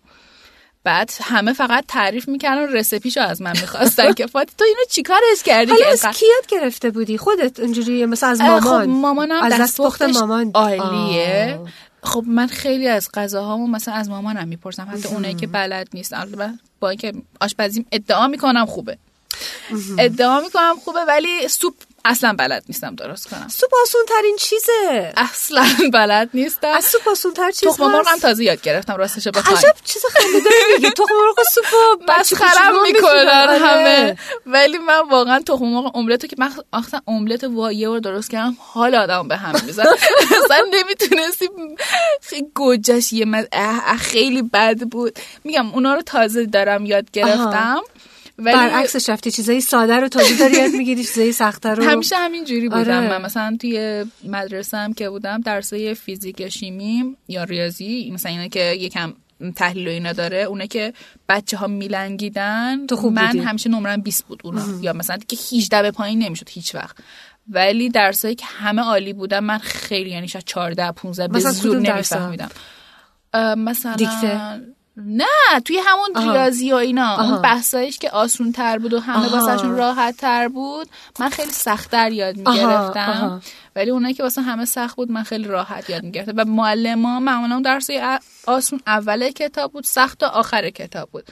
بعد همه فقط تعریف می‌کردن رسپیشو از من می‌خواستن که فاتی تو اینو چیکارش کردی؟ حالا از اینقدر- کی یاد گرفته بودی؟ خودت اینجوری مثلا از اه، مامان؟ خب مامانم از دست پخت مامان؟ عالیه. خب من خیلی از غذاهامو مثلا از مامانم می‌پرسم. حتی اونایی که بلد نیستن. البته با اینکه آشپزیم ادعا می‌کنم خوبه. ادعا می‌کنم خوبه ولی سوپ اصلا بلد نیستم درست کنم. سوپ آسون ترین چیزه. اصلا بلد نیستم. از سوپ آسون تر چیز تخم مرغ هم؟ تازه یاد گرفتم راستش بخوای عجب چیز خیلی داری میگی تخم مرغ سوپ مسخرم کوچولو می‌کنن می‌خورن. همه. آره. ولی من واقعا تخم مرغ املت که من اصلا املت وا یه بار درست کردم حال آدم به هم میزن اصلا نمی‌تونستی خیلی گوجش یه خیلی بد بود. میگم اونا رو تازه دارم یاد گرفتم. ولی برعکسش رفتی چیزای ساده رو تازه داری یاد می‌گیری چیزای سخته رو همیشه همین جوری بودم آره. من مثلا توی مدرسه هم که بودم درسای فیزیک یا شیمی یا ریاضی مثلا اینا که یکم تحلیل و اینا داره اونه که بچه ها میلنگیدن تو خوب من بودی. همیشه نمرم 20 بود اونا یا مثلا که 18 به پایین نمی‌شد هیچ وقت ولی درسایی که همه عالی بودن من خیلی یعنی شاید 14 15 به زور؟ نمیفهمیدم مثلا دیکته؟ نه توی همون آها. ریاضی و اینا آها. اون بحثایش که آسون تر بود و همه. واسهشون راحت تر بود من خیلی سختتر یاد آها، می‌گرفتم. ولی اونایی که واسه همه سخت بود من خیلی راحت یاد می‌گرفتم و معلم معمولا اون درس آسون اول کتاب بود سخت تا آخر کتاب بود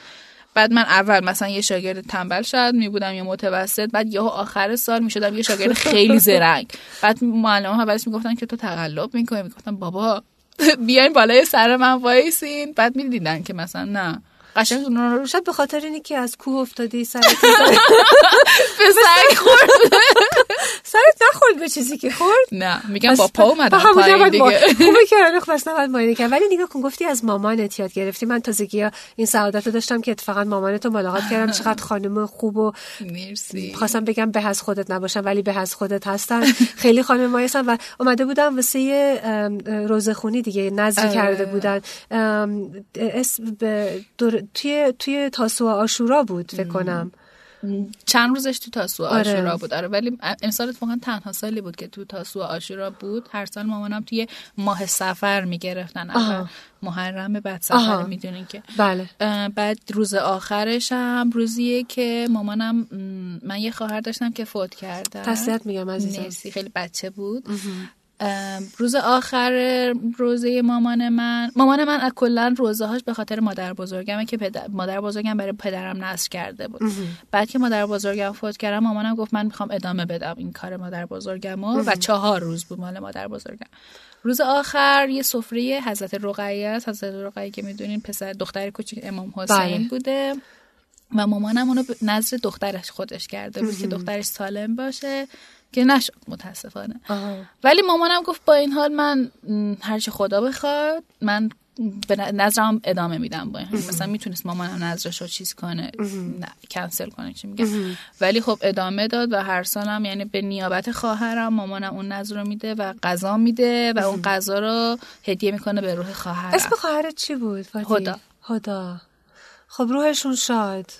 بعد من اول مثلا یه شاگرد تنبل شاید می بودم یا متوسط بعد یهو آخر سال می شدم یه شاگرد خیلی زرنگ بعد معلم ها اولش می‌گفتن که تو تقلب می‌کنی می‌گفتم بابا بیاین بالای سر من وایسین. بعد می‌دیدن که مثلا نه. قشنگ رو شاید به خاطر اینه که از کوه افتادی سرت به سگ خورد سرت نخورد به چیزی که خورد. نه میگم با پا اومدم پایین دیگه. خوبه که خب اصلا نباید ماینه کرد ولی نگاه کن گفتی از مامانت یاد گرفتی. من تازگی ها این سعادت رو داشتم که اتفاقا مامانت رو ملاقات کردم. چقدر خانم خوب و مرسی. خواستم بگم به از خودت نباشن ولی به از خودت هستن خیلی خانم هستن و اومده بودم واسه یه ام، روزه خونی دیگه نظری آره. کرده بودن. اسم توی توی تاسوعا آشورا بود فکر کنم. چند روزش تو تاسوعا آره. آشورا بود؟ آره ولی امسال اتفاقا تنها سالی بود که تو تاسوعا آشورا بود. هر سال مامانم توی ماه سفر می‌گرفتن. محرم بعد. سفر می‌دونین که. بله. بعد روز آخرش هم روزیه که مامانم من یه خواهر داشتم که فوت کرده تسلیت میگم عزیزم. خیلی بچه بود. روز آخر روزه مامان من مامان من از کلا روزه هاش به خاطر مادر بزرگمه که پدر مادر بزرگم برای پدرم نصر کرده بود. بعد که مادر بزرگم فوت کردم مامانم گفت من می‌خوام ادامه بدم این کار مادر بزرگمو و چهار روز بود مال مادر بزرگم. روز آخر یه سفره حضرت رقیه است. حضرت رقیه که می‌دونین پسر دختر کوچیک امام حسین بله. بوده و مامانم اونو نظر دخترش خودش کرده بود که دخترش سالم باشه. که نشد متاسفانه آها. ولی مامانم گفت با این حال من هرچی خدا بخواد من به نظرم ادامه میدم با این حال. مثلا می‌تونست مامانم نظرش رو چیز کنه نه کنسل کنه چی میگم ولی خب ادامه داد و هر سالم یعنی به نیابت خواهرم مامانم اون نظر رو میده و غذا میده و اون غذا رو هدیه می‌کنه به روح خواهرم اسم خواهرت چی بود؟ هدا. هدا خب روحشون شاد.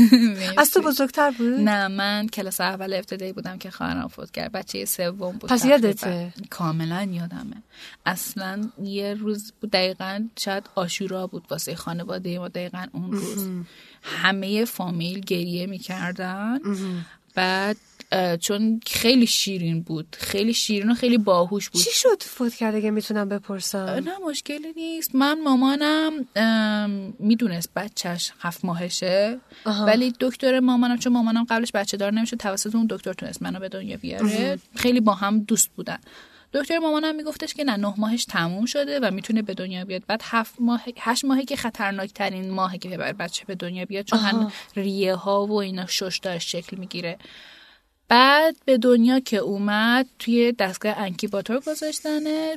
از تو بزرگتر بود؟ نه من کلاس اول ابتدایی بودم که خواهرم فوت کرد. بچه سوم بود. پس. یادته؟ کاملا یادمه. اصلا یه روز بود دقیقا شاید آشورا بود واسه خانواده ما دقیقا اون روز. همه فامیل گریه می‌کردن. بعد چون خیلی شیرین بود. خیلی شیرین و خیلی باهوش بود. چی شد فوت کرده که می‌تونم بپرسم؟ نه مشکلی نیست. من مامانم ام، می‌دونست بچهش هفت ماهشه. آها. ولی دکتر مامانم چون مامانم قبلش بچه دار نمی‌شد توسط اون دکتر تونست منو به دنیا بیاره. خیلی با هم دوست بودن. دکتر مامانم میگفتش که نه نه ماهش تموم شده و می‌تونه به دنیا بیاد. بعد هفت ماه هشت ماهه که خطرناک ترین ماهه که بر بچه به دنیا بیاد چون ریه ها و اینا شش داشت شکل می‌گیره. بعد به دنیا که اومد توی دستگاه انکیباتور گذاشتنه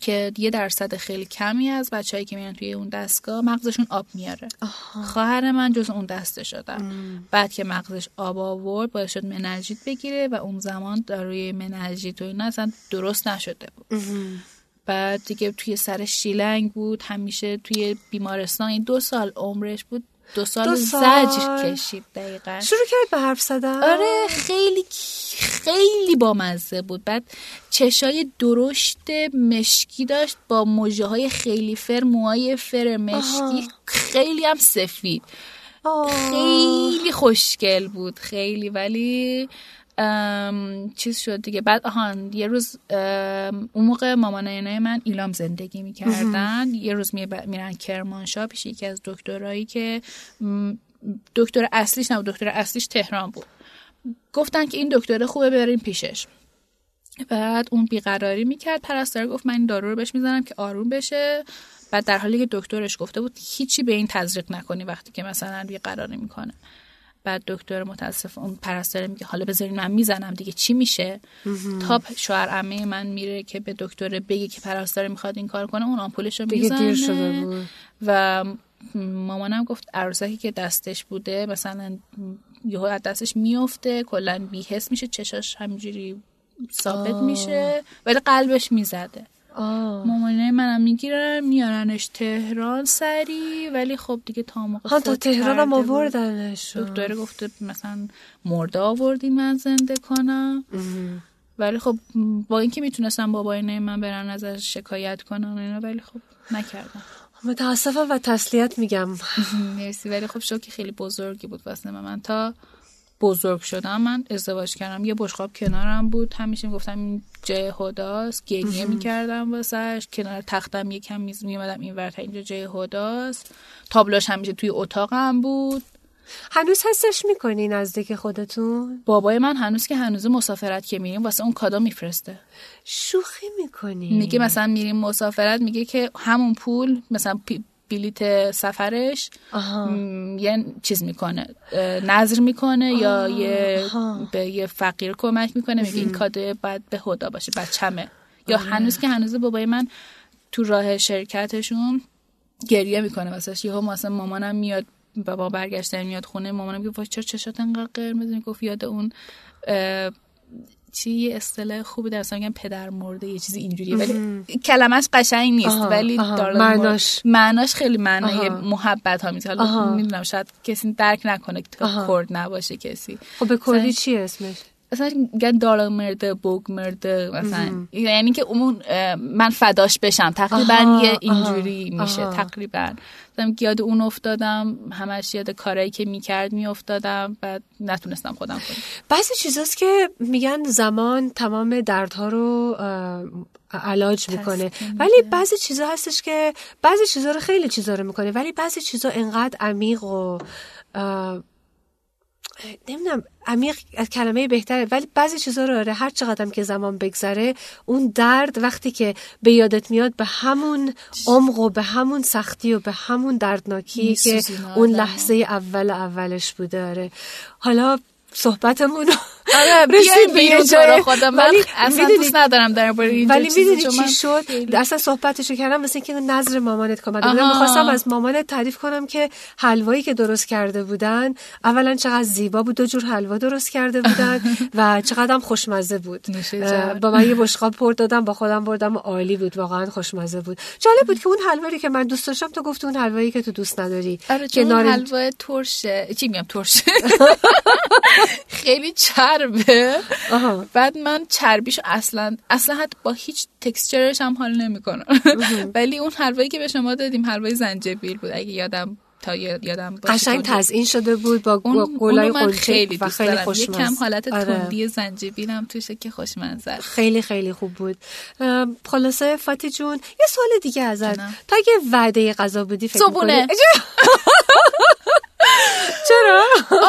که یه درصد خیلی کمی از بچههایی که میان توی اون دستگاه مغزشون آب میاره. خواهر من جز اون دسته شدم بعد که مغزش آب آورد باعث شد منرژیت بگیره و اون زمان داروی منرژیت و اینا اصلا درست نشده بود. بعد دیگه توی سر شیلنگ بود همیشه توی بیمارستان این دو سال عمرش بود دو سال, دو سال. زجر کشید دقیقا. شروع کرد به حرف زدن؟ آره خیلی خیلی بامزه بود. بعد چشای درشت مشکی داشت با موجه های خیلی فر موهای فر مشکی. خیلی هم سفید. آه. خیلی خوشگل بود خیلی. ولی چیز شد دیگه. بعد آهان یه روز اون موقع مامانای من ایلام زندگی می‌کردن. یه روز می- میرن کرمانشاه پیش یکی از دکترایی که دکتر اصلیش نه دکتر اصلیش تهران بود. گفتن که این دکتر خوبه بریم پیشش. بعد اون بیقراری می‌کرد پرستار گفت من این دارو رو بهش می‌زنم که آروم بشه. بعد در حالی که دکترش گفته بود هیچی به این تزریق نکنی وقتی که مثلا بیقراری می‌کنه. بعد دکتر متاسف اون پرستار میگه حالا بذارین من می‌زنم دیگه چی میشه؟ تا شوهر عمه من میره که به دکتر بگه که پرستار می‌خواد این کار کنه اون آمپولش رو می‌زنه. دیر شده بود. و مامانم گفت عروسکی که دستش بوده مثلا یهو از دستش میفته کلا بیهس میشه چشاش همینجوری ثابت میشه ولی قلبش می‌زده. مامانه منم می‌گیرن میارنش تهران سری ولی خب دیگه تا موقع ها تا تهران هم. آوردنش. دکتر گفته مثلا مرده آوردین من زنده کنم. ولی خب با اینکه می‌تونستم بابای من برن ازش شکایت کنن و اینا ولی خب نکردم متاسفم و تسلیت میگم. مرسی ولی خب شوکی خیلی بزرگی بود واسه من. من تا بزرگ شدم. من ازدواج کردم. یه بشقاب کنارم بود. همیشه گفتم این جای هداست گریه می‌کردم واسش. کنار تختم یکم میز میومدم این ورتا اینجا جای هداست تابلوش همیشه توی اتاقم بود. هنوز حسش می‌کنی نزدیک خودتون؟ بابای من هنوز که هنوز مسافرت که میریم واسه اون کادا میفرسته. شوخی می‌کنی. میگه مثلا میریم مسافرت میگه که همون پول مثلا بلیت سفرش آها. یه چیز می‌کنه نظر می‌کنه یا یه آها. به یه فقیر کمک می‌کنه میگه این کادو باید به هدا باشه بچمه یا هنوز که هنوز بابای من تو راه شرکتشون گریه می‌کنه واسش. یهو مثلا مامانم میاد بابا برگشتن میاد خونه مامانم میگه وای چرا چشات انقدر قرمز؟ می‌گفت یاد اون چی یه اصطلاح خوبی در میگن پدر مرده یه چیزی اینجوریه ولی کلمش قشنگ نیست آها، ولی آها، معناش. معناش خیلی معنای. محبت ها میشه آها. حالا می‌دونم شاید کسی درک نکنه که. کرد نباشه کسی خب به کردی چی اسمش مثلا میگن دارا مرده بوگ مرده مثلا یعنی که اون من فداش بشم. تقریبا یه اینجوری میشه. تقریبا. مثلا یاد اون افتادم همش یاد کارایی که می‌کرد میافتادم بعد نتونستم خودم کنم. بعضی چیزاست که میگن زمان تمام دردها رو علاج می‌کنه. ولی. بعضی چیزا هستش که بعضی چیزا رو خیلی چیزا رو می‌کنه. ولی بعضی چیزا انقدر عمیق و نمی‌دونم عمیق از کلمه بهتره ولی بعضی چیزا رو آره هر چقدر که زمان بگذره اون درد وقتی که به یادت میاد به همون عمق و به همون سختی و به همون دردناکی که اون. لحظه اول اولش بوده آره حالا صحبتمون آره رسید به یه جای- خدا من ولی اصلا دوست ندارم در باره اینجا ولی می‌دونی چی شد؟ اصلا صحبتشو کردم مثل اینکه نظر مامانت آها. می‌خواستم از مامانت تعریف کنم که حلوایی که درست کرده بودن اولا چقدر زیبا بود دو جور حلوا درست کرده بودن و چقدر هم خوشمزه بود. با من یه بشقاب پر دادم با خودم بردم و عالی بود واقعا خوشمزه بود. جالب بود که اون حلوایی که من دوست داشتم تو گفتی اون حلوایی که تو دوست نداری. آره حلوا ترشه. چی میگم ترشه؟ خیلی چربه آها. بعد من چربیشو اصلا اصلا حتی با هیچ تکسچرش هم حال نمی‌کنم ولی اون حلوایی که به شما دادیم حلوای زنجبیل بود اگه یادم تا یاد- یادم باشه قشنگ. تزیین شده بود با گلای من خیلی و خیلی یه خوشمزه کم حالت آره. تندی زنجبیل هم توشه که خوشمزه. خیلی خیلی خوب بود خلاصه فاتی جون یه سوال دیگه ازت. تا اگه وعده غذا بودی فکر صبونه. چرا؟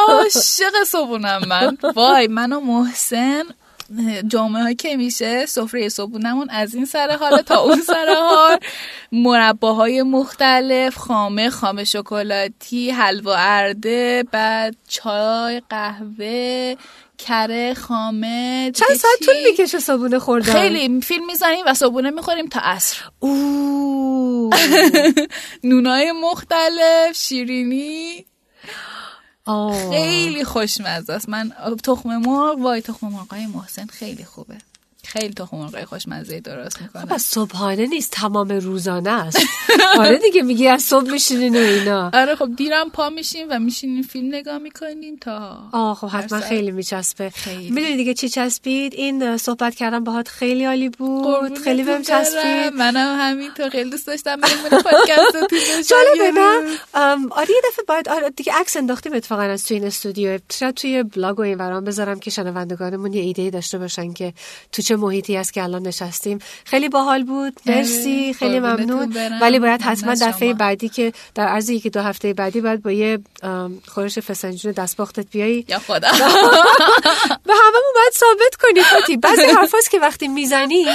عاشق صبونم من. وای من و محسن جامعه های که میشه سفره صبونمون از این سر حال تا اون سر حال. مرباهای مختلف خامه خامه شکلاتی حلوا ارده بعد چای قهوه کره خامه. چند ساعت؟ طول می‌کشه صابونه خوردن؟ خیلی فیلم می‌زنیم و صبونه می‌خوریم تا عصر. اوه. نونای مختلف شیرینی. آه. خیلی خوشمزه است من تخم مرغ وای تخم مرغای محسن خیلی خوبه خیلی تخم مرغای خوشمزه درست خب می‌کنه از صبحانه نیست تمام روزانه است. آره دیگه میگی از صبح میشینین و اینا. آره خب دیرم پا میشیم و میشینیم فیلم نگاه می‌کنیم تا آه خب حتما. خیلی میچسبه. خیلی. می‌دونی دیگه چی چسبید؟ این صحبت کردم باهات خیلی عالی بود. خیلی بهم. چسبید. منم همینطور خیلی دوست داشتم بریم پادکست جالبه نه؟ آره یه دفعه باید آره دیگه عکس انداختیم اتفاقا از توی این استودیو. شاید توی بلاگ و این ورام بذارم که شنوندگانمون یه ایده داشته باشن که تو چه محیطی است که الان نشستیم. خیلی باحال بود. مرسی. خیلی ممنون. ولی باید حتما دفعه. بعدی که در عرض یکی دو هفته بعدی باید با یه خورش فسنجون دستباختت بیایی. یا خدا. و هممون باید ثابت کنی فاتی بعضی حرفاست که وقتی می‌زنی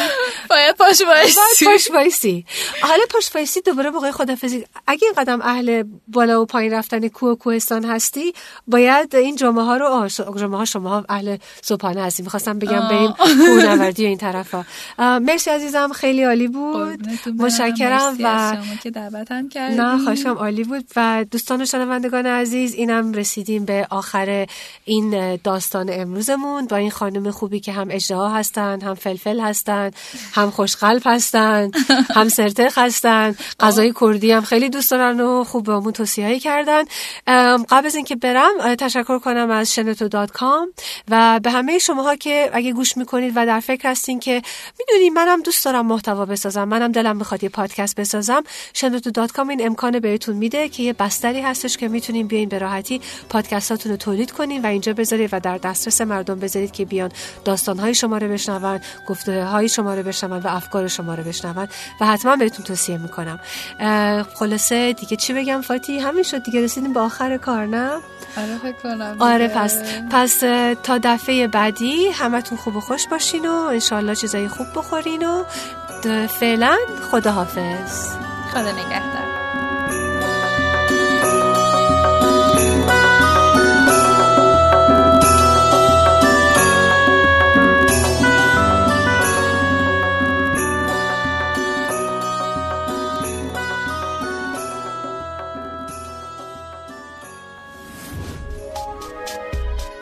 باید پاش بایستی پاش وایسی. حالا پاش وایسی دوباره موقع خدافظی اگه قدم اهل بالا و پایین رفتن کوه و کوهستان هستی باید این جمعه ها رو جمعه ها شما اهل صبحانه هستی می‌خواستم بگم. بریم کوهنوردی و این طرفا. مرسی عزیزم خیلی عالی بود. متشکرم و که دعوتم کردین نه خواهشم عالی بود. و دوستان و شنوندگان عزیز اینم رسیدیم به آخر این داستان امروزمون با این خانم خوبی که هم اژدها هستن هم فلفل هستن هم خوشقلب هستن هم سرتق هستن. غذای کردی هم خیلی دوست دارن و خوب بهمون توصیه کردن قبل از اینکه برم تشکر کنم از شنوتو dot com و به همه شماها که اگه گوش می‌کنید و در فکر هستین که می‌دونید منم دوست دارم محتوا بسازم منم دلم می‌خواد یه پادکست بسازم. شنوتو dot com این امکان بهتون میده که یه بستری هستش که می‌تونین بیاین به راحتی پادکستاتون رو تولید کنین و اینجا بذارید و در دسترس مردم بذارید که بیان داستانهای شما رو بشنون گفته های شما رو بشنون و افکار شما رو بشنون و حتما بهتون توصیه می‌کنم. خلاصه دیگه چی بگم فاتی؟ همین شد دیگه رسیدیم به آخر کار نه؟ آره فکر کنم آره پس پس تا دفعه بعدی همتون خوب و خوش باشین و انشالله چیزای خوب بخورین و فعلا خداحافظ. خدا نگهدار.